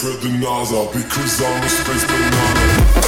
for the NASA because I'm a space banana.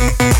Mm-mm.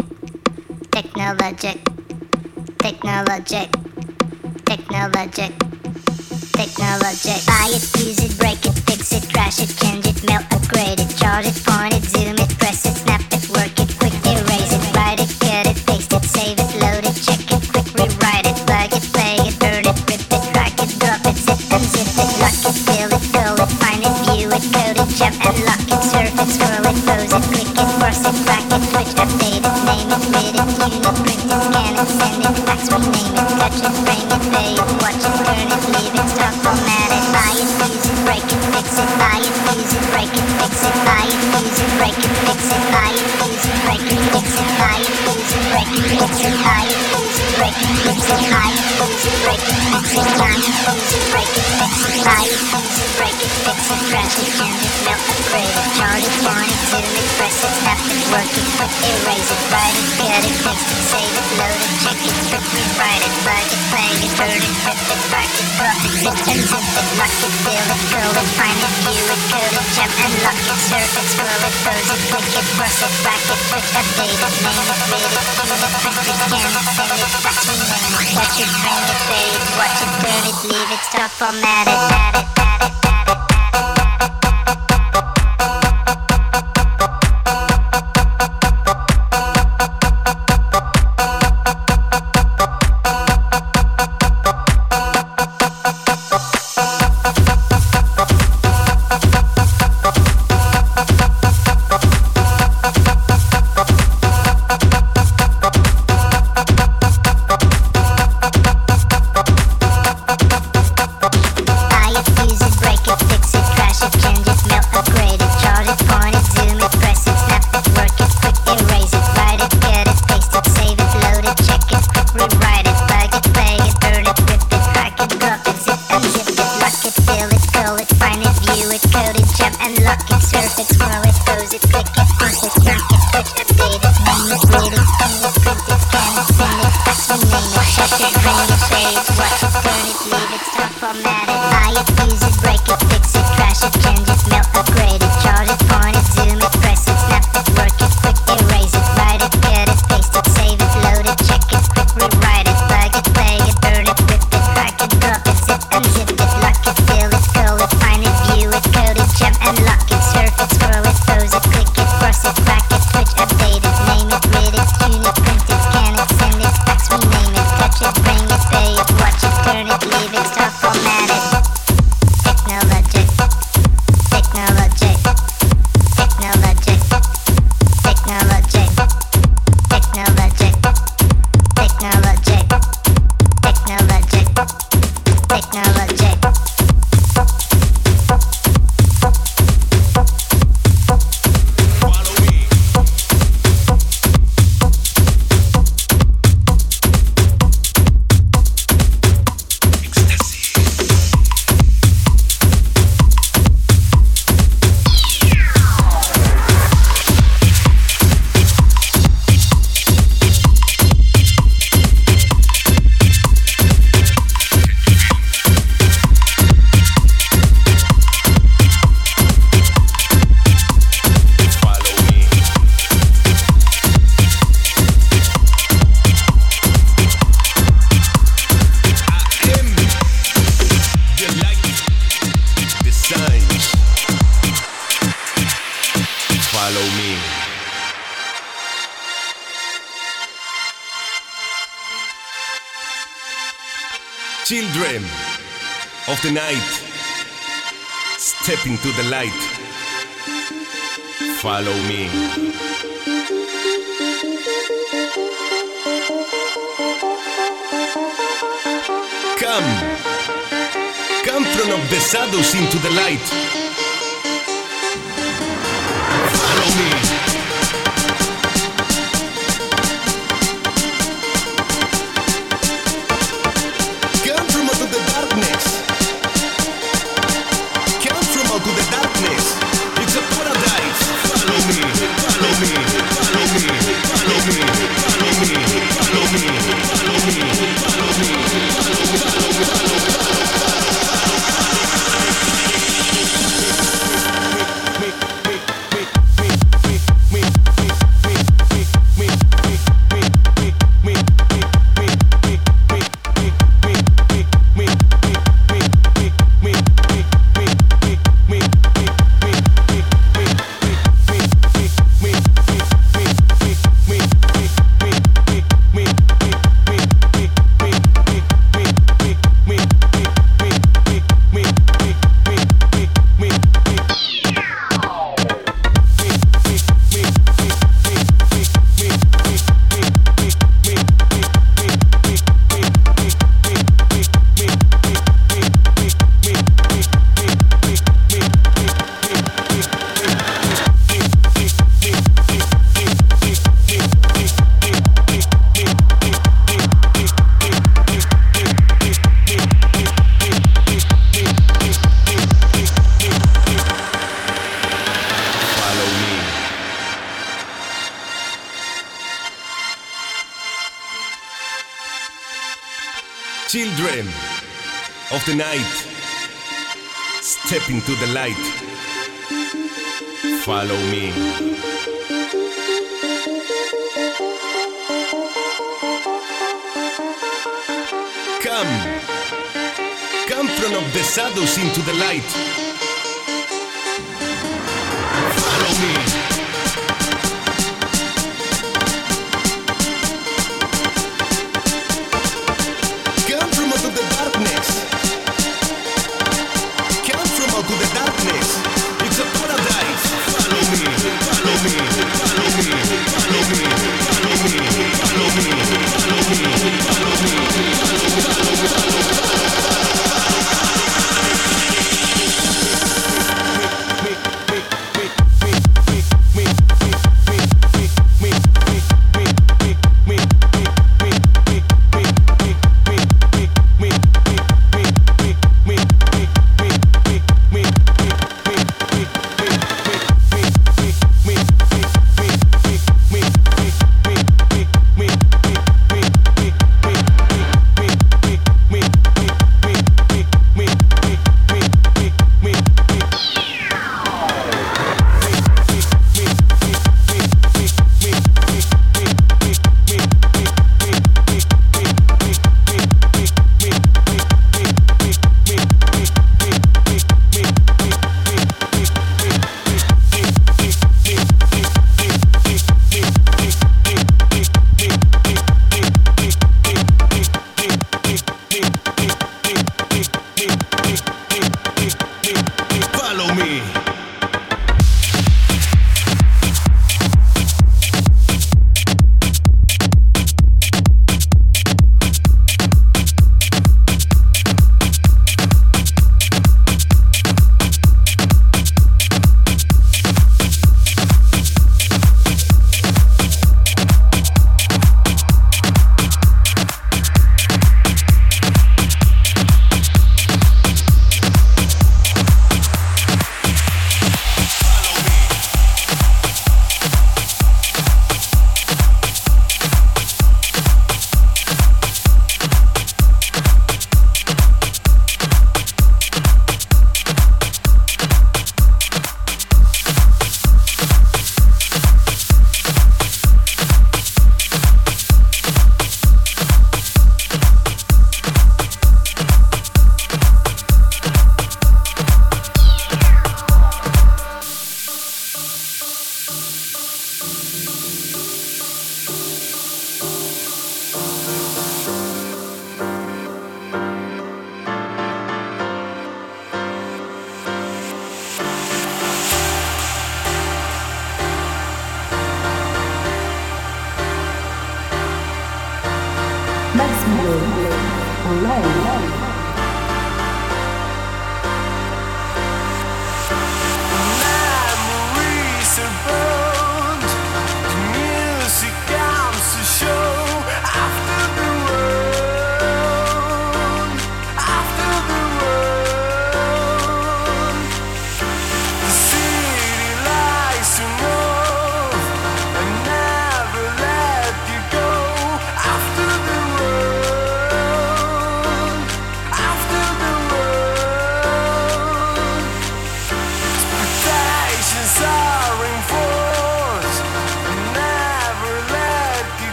night. Step into the light. Follow me. Come. Come from the shadows into the light.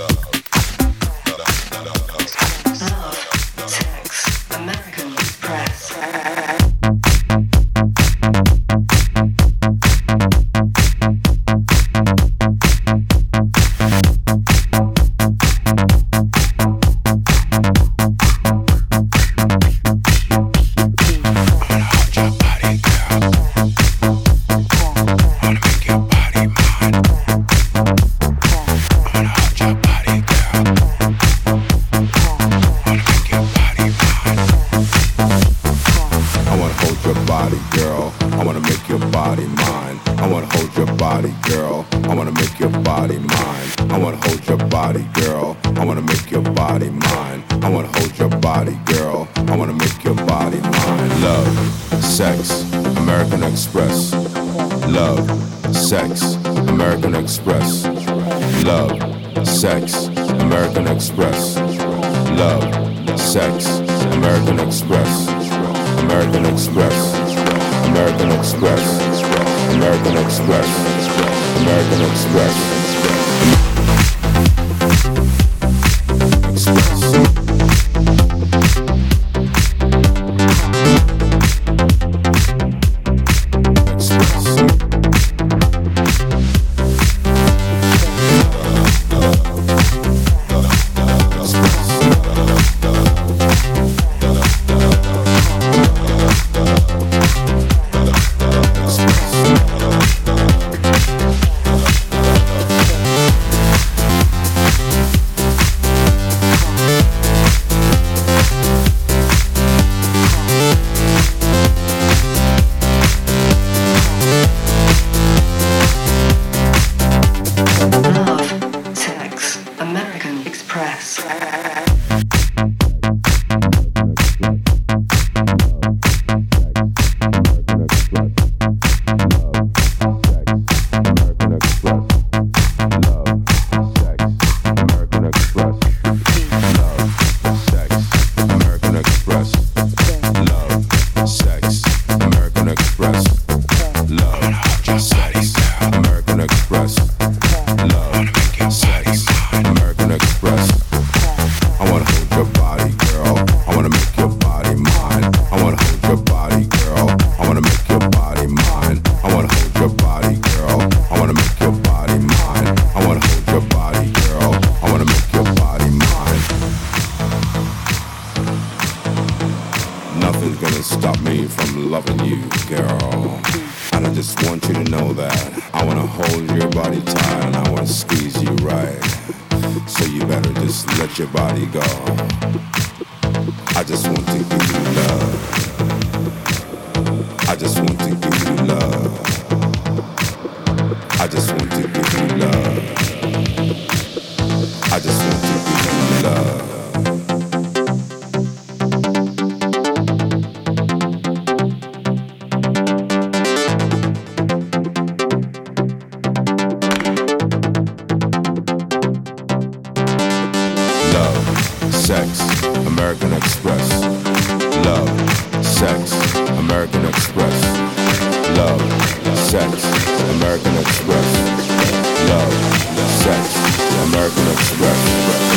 I Express. Love, sex, American Express. Love, sex, American Express. Love, sex, American Express.